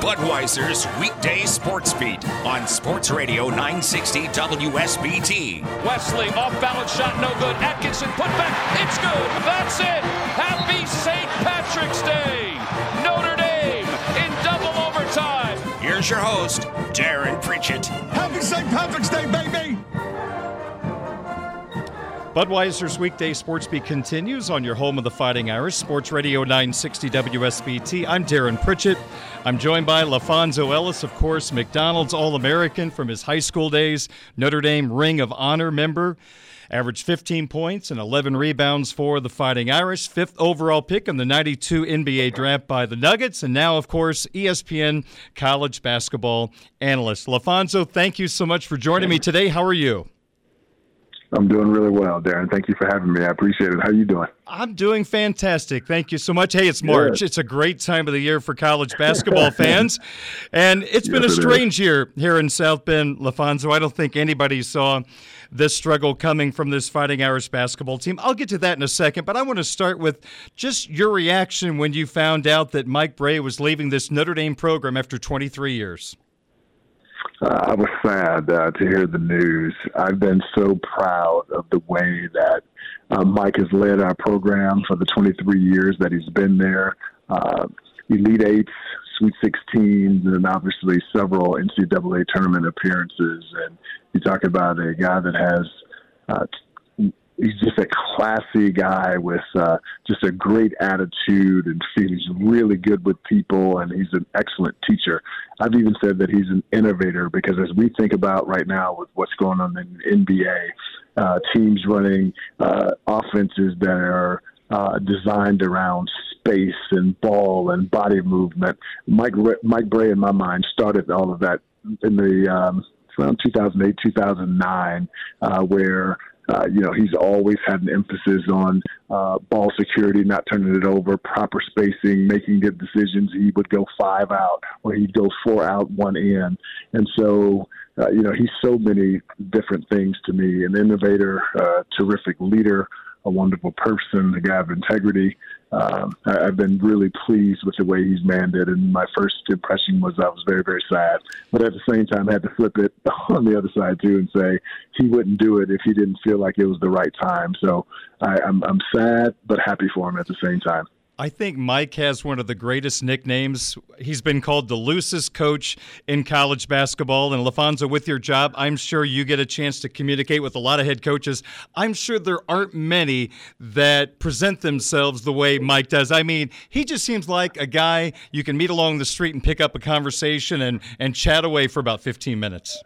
Budweiser's weekday sports beat on Sports Radio 960 WSBT. Wesley off balance shot, no good. Atkinson put back, it's good. That's it. Happy St. Patrick's Day. Notre Dame in double overtime. Here's your host, Darin Pritchett. Happy St. Patrick's Day, baby. Budweiser's weekday sports beat continues on your home of the Fighting Irish, Sports Radio 960 WSBT. I'm Darin Pritchett. I'm joined by LaPhonso Ellis, of course, McDonald's All American from his high school days, Notre Dame Ring of Honor member. Averaged 15 points and 11 rebounds for the Fighting Irish. Fifth overall pick in the 92 NBA draft by the Nuggets. And now, of course, ESPN college basketball analyst. LaPhonso, thank you so much for joining me today. How are you? I'm doing really well, Darin. Thank you for having me. I appreciate it. How are you doing? I'm doing fantastic. Thank you so much. Hey, it's March. It's a great time of the year for college basketball fans. And it's been yes, a strange year here in South Bend, LaPhonso. I don't think anybody saw this struggle coming from this Fighting Irish basketball team. I'll get to that in a second, but I want to start with just your reaction when you found out that Mike Brey was leaving this Notre Dame program after 23 years. Uh, I was sad uh, to hear the news. I've been so proud of the way that uh, Mike has led our program for the 23 years that he's been there. Uh, Elite Eights, Sweet 16s, and obviously several NCAA tournament appearances. And you talk about a guy that has uh, he's just a classy guy with uh, just a great attitude and he's really good with people and he's an excellent teacher. I've even said that he's an innovator because as we think about right now with what's going on in NBA, uh, teams running uh, offenses that are uh, designed around space and ball and body movement. Mike Mike Brey, in my mind, started all of that in the um, around 2008, 2009, uh, where uh, you know, he's always had an emphasis on uh, ball security, not turning it over, proper spacing, making good decisions. He would go five out or he'd go four out, one in. And so, uh, you know, he's so many different things to me an innovator, uh, terrific leader, a wonderful person, a guy of integrity um, I, have been really pleased with the way he's manned it. And my first impression was I was very, very sad. But at the same time, I had to flip it on the other side too and say he wouldn't do it if he didn't feel like it was the right time. So I, I'm, I'm sad, but happy for him at the same time. I think Mike has one of the greatest nicknames. He's been called the loosest coach in college basketball. And LaPhonso, with your job, I'm sure you get a chance to communicate with a lot of head coaches. I'm sure there aren't many that present themselves the way Mike does. I mean, he just seems like a guy you can meet along the street and pick up a conversation and, and chat away for about 15 minutes.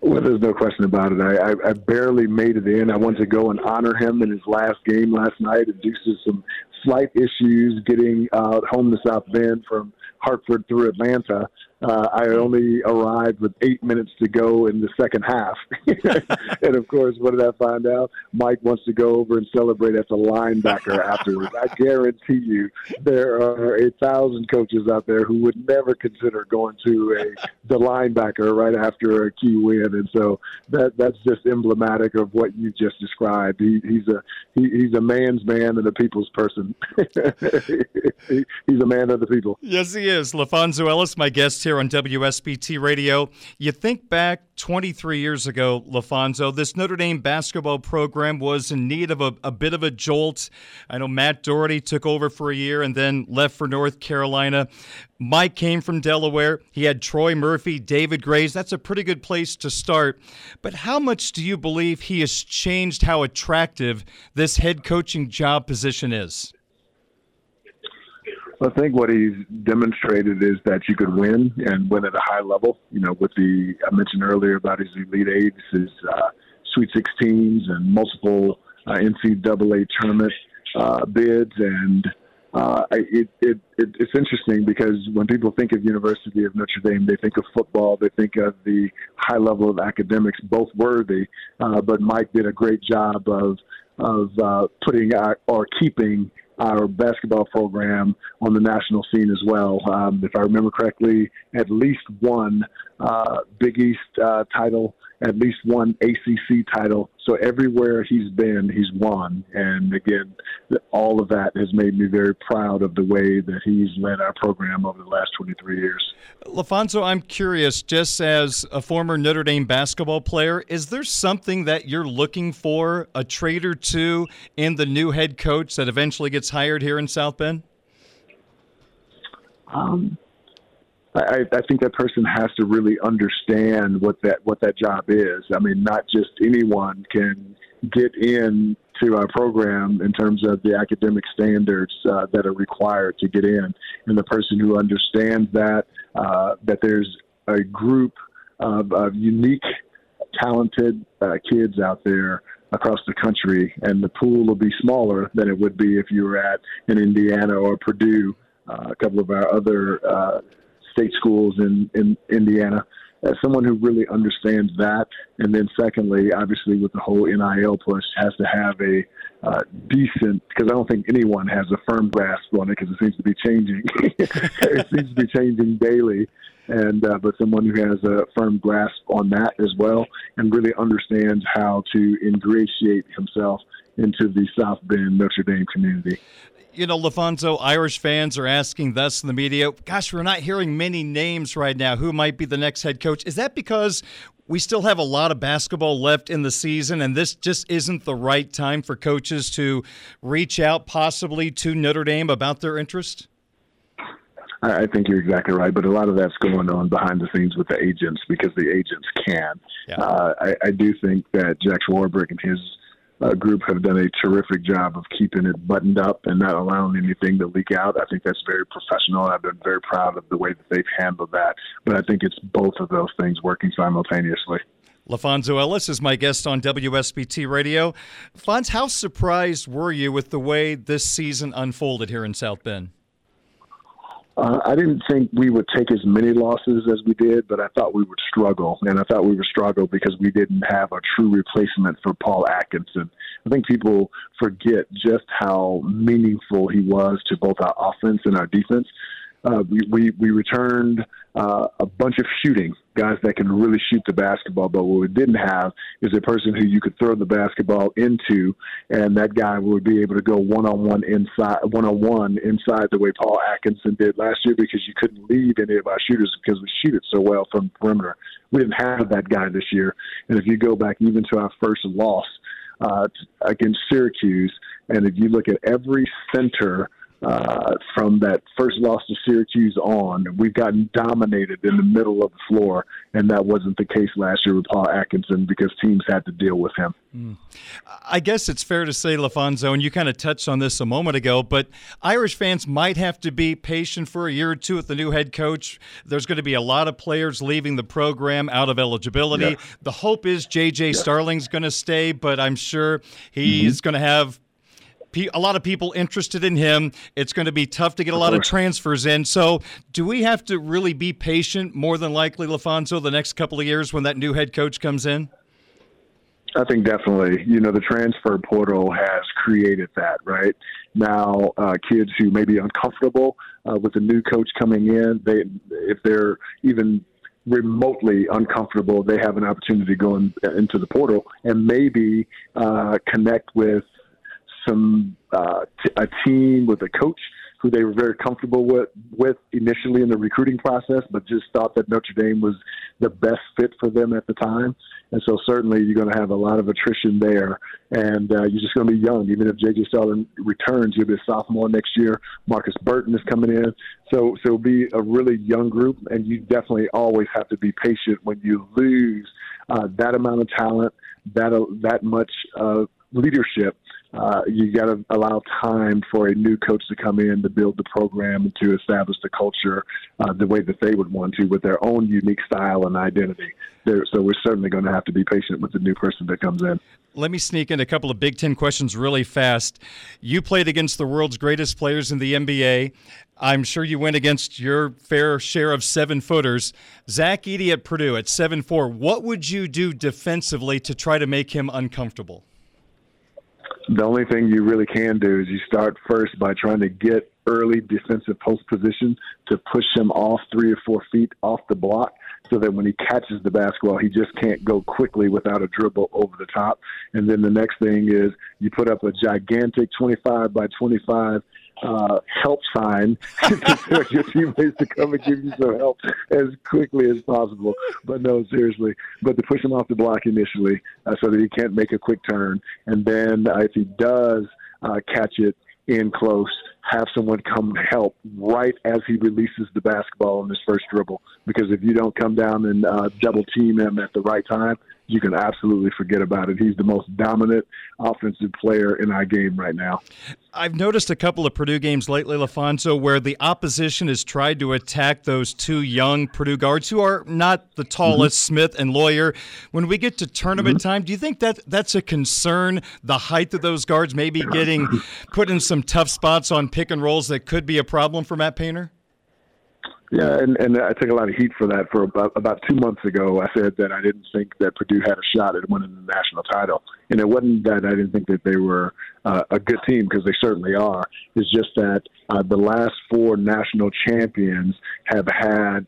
Well, there's no question about it. I, I, I barely made it in. I wanted to go and honor him in his last game last night, and do some slight issues getting uh, home to South Bend from Hartford through Atlanta. Uh, I only arrived with eight minutes to go in the second half. and of course, what did I find out? Mike wants to go over and celebrate as a linebacker afterwards. I guarantee you there are a thousand coaches out there who would never consider going to a the linebacker right after a key win. And so that that's just emblematic of what you just described. He, he's a he, he's a man's man and a people's person. he, he's a man of the people. Yes, he is. LaPhonso Ellis, my guest here on WSBT Radio. You think back 23 years ago, LaPhonso, this Notre Dame basketball program was in need of a, a bit of a jolt. I know Matt Doherty took over for a year and then left for North Carolina. Mike came from Delaware. He had Troy Murphy, David Graves. That's a pretty good place to start. But how much do you believe he has changed how attractive this head coaching job position is? I think what he's demonstrated is that you could win and win at a high level. You know, with the I mentioned earlier about his Elite Eights, his uh, Sweet 16s, and multiple uh, NCAA tournament uh, bids, and uh, it, it, it, it's interesting because when people think of University of Notre Dame, they think of football, they think of the high level of academics, both worthy. Uh, but Mike did a great job of of uh, putting our, or keeping our basketball program on the national scene as well. Um, if I remember correctly, at least one uh, Big East uh, title at least one ACC title. So everywhere he's been, he's won. And again, all of that has made me very proud of the way that he's led our program over the last 23 years. LaPhonso, I'm curious, just as a former Notre Dame basketball player, is there something that you're looking for, a trait or two, in the new head coach that eventually gets hired here in South Bend? Um, I, I think that person has to really understand what that what that job is. I mean, not just anyone can get in to our program in terms of the academic standards uh, that are required to get in, and the person who understands that uh, that there's a group of, of unique, talented uh, kids out there across the country, and the pool will be smaller than it would be if you were at in Indiana or Purdue. Uh, a couple of our other uh, state schools in, in Indiana. As someone who really understands that, and then secondly, obviously with the whole NIL push, has to have a uh, decent because I don't think anyone has a firm grasp on it because it seems to be changing. it seems to be changing daily, and uh, but someone who has a firm grasp on that as well, and really understands how to ingratiate himself into the South Bend Notre Dame community you know, LaPhonso, Irish fans are asking thus in the media, gosh, we're not hearing many names right now. Who might be the next head coach? Is that because we still have a lot of basketball left in the season and this just isn't the right time for coaches to reach out possibly to Notre Dame about their interest? I think you're exactly right, but a lot of that's going on behind the scenes with the agents because the agents can. Yeah. Uh, I, I do think that Jack Swarbrick and his uh, group have done a terrific job of keeping it buttoned up and not allowing anything to leak out. I think that's very professional. I've been very proud of the way that they've handled that. But I think it's both of those things working simultaneously. LaPhonso Ellis is my guest on WSBT Radio. Fonz, how surprised were you with the way this season unfolded here in South Bend? Uh, I didn't think we would take as many losses as we did, but I thought we would struggle. And I thought we would struggle because we didn't have a true replacement for Paul Atkinson. I think people forget just how meaningful he was to both our offense and our defense. Uh, we, we, we returned uh, a bunch of shooting guys that can really shoot the basketball. But what we didn't have is a person who you could throw the basketball into, and that guy would be able to go one on one inside, one on one inside the way Paul Atkinson did last year because you couldn't leave any of our shooters because we shoot it so well from perimeter. We didn't have that guy this year, and if you go back even to our first loss uh, against Syracuse, and if you look at every center uh, from that first loss to Syracuse on, we've gotten dominated in the middle of the floor, and that wasn't the case last year with Paul Atkinson because teams had to deal with him. Mm. I guess it's fair to say, LaPhonso, and you kind of touched on this a moment ago, but Irish fans might have to be patient for a year or two with the new head coach. There's going to be a lot of players leaving the program out of eligibility. The hope is J.J. Starling's going to stay, but I'm sure he's mm-hmm. going to have a lot of people interested in him. It's going to be tough to get a lot of transfers in. So, do we have to really be patient? More than likely, LaPhonso, the next couple of years when that new head coach comes in. I think definitely. You know, the transfer portal has created that. Right now, uh, kids who may be uncomfortable uh, with the new coach coming in, they if they're even remotely uncomfortable, they have an opportunity to go in, into the portal and maybe uh, connect with some uh, t- a team with a coach who they were very comfortable with with initially in the recruiting process, but just thought that Notre Dame was the best fit for them at the time. And so certainly you're going to have a lot of attrition there, and uh, you're just going to be young. Even if J.J. Starling returns, you'll be a sophomore next year. Markus Burton is coming in, so so it'll be a really young group, and you definitely always have to be patient when you lose uh, that amount of talent, that uh, that much uh, leadership uh, you got to allow time for a new coach to come in to build the program and to establish the culture uh, the way that they would want to with their own unique style and identity. They're, so we're certainly going to have to be patient with the new person that comes in. Let me sneak in a couple of Big Ten questions really fast. You played against the world's greatest players in the NBA. I'm sure you went against your fair share of seven footers. Zach Edey at Purdue at seven four. What would you do defensively to try to make him uncomfortable? The only thing you really can do is you start first by trying to get early defensive post position to push him off three or four feet off the block so that when he catches the basketball, he just can't go quickly without a dribble over the top. And then the next thing is you put up a gigantic 25 by 25 uh, help sign to your teammates to come and give you some help as quickly as possible. But no, seriously. But to push him off the block initially uh, so that he can't make a quick turn. And then uh, if he does uh, catch it in close, have someone come help right as he releases the basketball in his first dribble. Because if you don't come down and uh, double team him at the right time, you can absolutely forget about it. He's the most dominant offensive player in our game right now. I've noticed a couple of Purdue games lately, LaPhonso, where the opposition has tried to attack those two young Purdue guards who are not the tallest, mm-hmm. Smith and Loyer. When we get to tournament mm-hmm. time, do you think that that's a concern? The height of those guards maybe getting put in some tough spots on pick and rolls that could be a problem for Matt Painter? Yeah, and, and I took a lot of heat for that. For about, about two months ago, I said that I didn't think that Purdue had a shot at winning the national title, and it wasn't that I didn't think that they were uh, a good team because they certainly are. It's just that uh, the last four national champions have had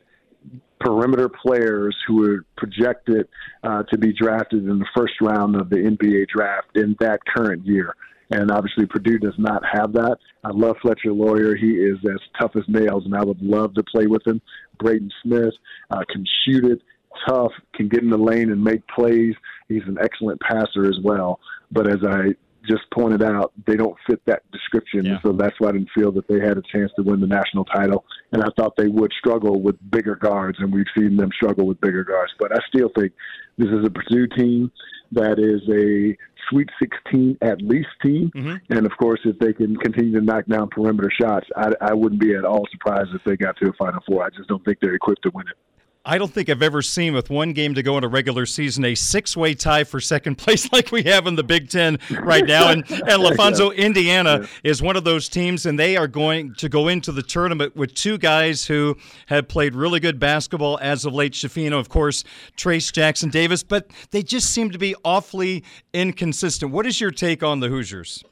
perimeter players who were projected uh, to be drafted in the first round of the NBA draft in that current year. And obviously, Purdue does not have that. I love Fletcher Loyer. He is as tough as nails, and I would love to play with him. Braden Smith uh, can shoot it, tough, can get in the lane and make plays. He's an excellent passer as well. But as I just pointed out, they don't fit that description. Yeah. So that's why I didn't feel that they had a chance to win the national title. And I thought they would struggle with bigger guards, and we've seen them struggle with bigger guards. But I still think this is a Purdue team that is a Sweet 16 at least team. Mm-hmm. And of course, if they can continue to knock down perimeter shots, I, I wouldn't be at all surprised if they got to a Final Four. I just don't think they're equipped to win it. I don't think I've ever seen with one game to go in a regular season a six-way tie for second place like we have in the Big Ten right now. And and LaPhonso. Indiana yeah. is one of those teams, and they are going to go into the tournament with two guys who have played really good basketball as of late. Schifino, of course, Trayce Jackson Davis, but they just seem to be awfully inconsistent. What is your take on the Hoosiers?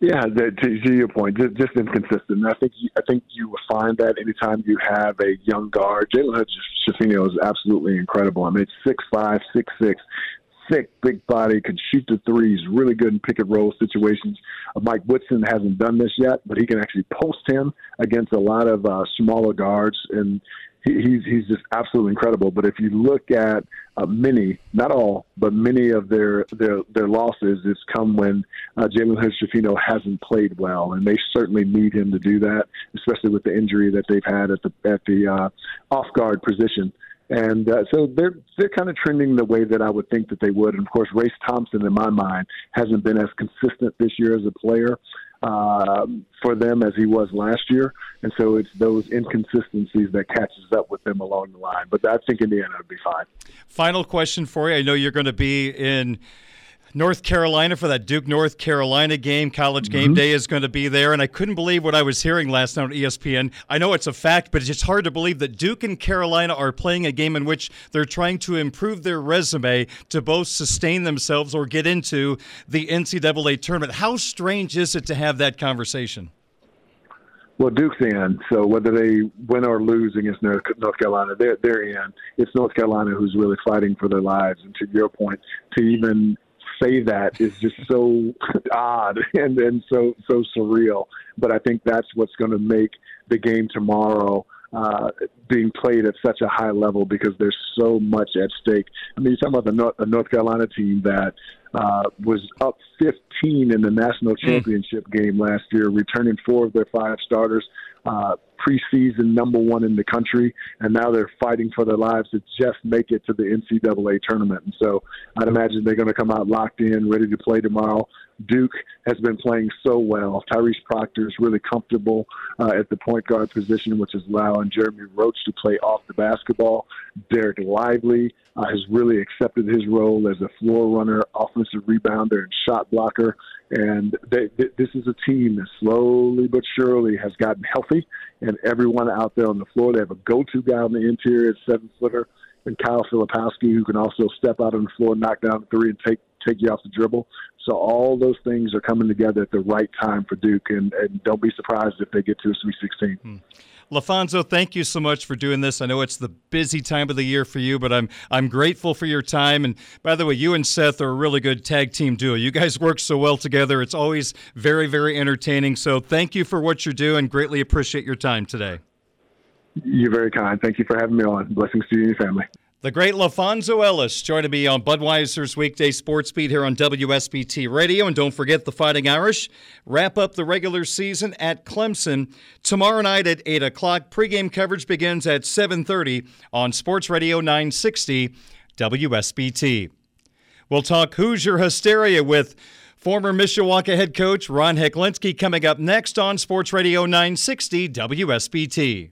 Yeah, to, to your point, just, just inconsistent. I think you, I think you will find that anytime you have a young guard, Jalen Schifino is absolutely incredible. I mean, six five, six six, thick, big body, can shoot the threes, really good in pick and roll situations. Uh, Mike Woodson hasn't done this yet, but he can actually post him against a lot of uh, smaller guards, and he's he's just absolutely incredible. But if you look at uh, many, not all, but many of their their their losses, it's come when uh, Jalen Hood hasn't played well, and they certainly need him to do that, especially with the injury that they've had at the at the uh, off guard position. And uh, so they're they're kind of trending the way that I would think that they would. And of course, Race Thompson, in my mind, hasn't been as consistent this year as a player um, for them as he was last year. And so it's those inconsistencies that catches up with them along the line. But I think Indiana would be fine. Final question for you. I know you're going to be in North Carolina for that Duke North Carolina game. College game mm-hmm. day is going to be there. And I couldn't believe what I was hearing last night on ESPN. I know it's a fact, but it's just hard to believe that Duke and Carolina are playing a game in which they're trying to improve their resume to both sustain themselves or get into the NCAA tournament. How strange is it to have that conversation? Well, Duke's in, so whether they win or lose against North Carolina, they're they're in. It's North Carolina who's really fighting for their lives. And to your point, to even say that is just so odd and and so so surreal. But I think that's what's going to make the game tomorrow uh, being played at such a high level because there's so much at stake. I mean, you're talking about the North, the North Carolina team that uh, was up 15 in the national hmm. championship mm. game last year, returning four of their five starters uh, preseason number one in the country, and now they're fighting for their lives to just make it to the NCAA tournament. And so I'd imagine they're going to come out locked in, ready to play tomorrow. Duke has been playing so well. Tyrese Proctor is really comfortable uh, at the point guard position, which is allowing Jeremy Roach to play off the basketball. Dereck Lively uh, has really accepted his role as a floor runner, offensive rebounder, and shot blocker. And they, they, this is a team that slowly but surely has gotten healthy, and everyone out there on the floor, they have a go-to guy on the interior, seven footer, and Kyle Filipowski, who can also step out on the floor, knock down three, and take take you off the dribble. So all those things are coming together at the right time for Duke, and, and don't be surprised if they get to a Sweet 16. Hmm. LaPhonso, thank you so much for doing this. I know it's the busy time of the year for you, but I'm I'm grateful for your time. And by the way, you and Seth are a really good tag team duo. You guys work so well together. It's always very, very entertaining. So thank you for what you're doing. Greatly appreciate your time today. You're very kind. Thank you for having me on. Blessings to you and your family. The great LaPhonso Ellis joining me on Budweiser's weekday sports beat here on WSBT Radio. And don't forget the Fighting Irish wrap up the regular season at Clemson tomorrow night at 8 o'clock. Pregame coverage begins at 7.30 on Sports Radio 960 WSBT. We'll talk Hoosier Hysteria with former Mishawaka head coach Ron Heklinski coming up next on Sports Radio 960 WSBT.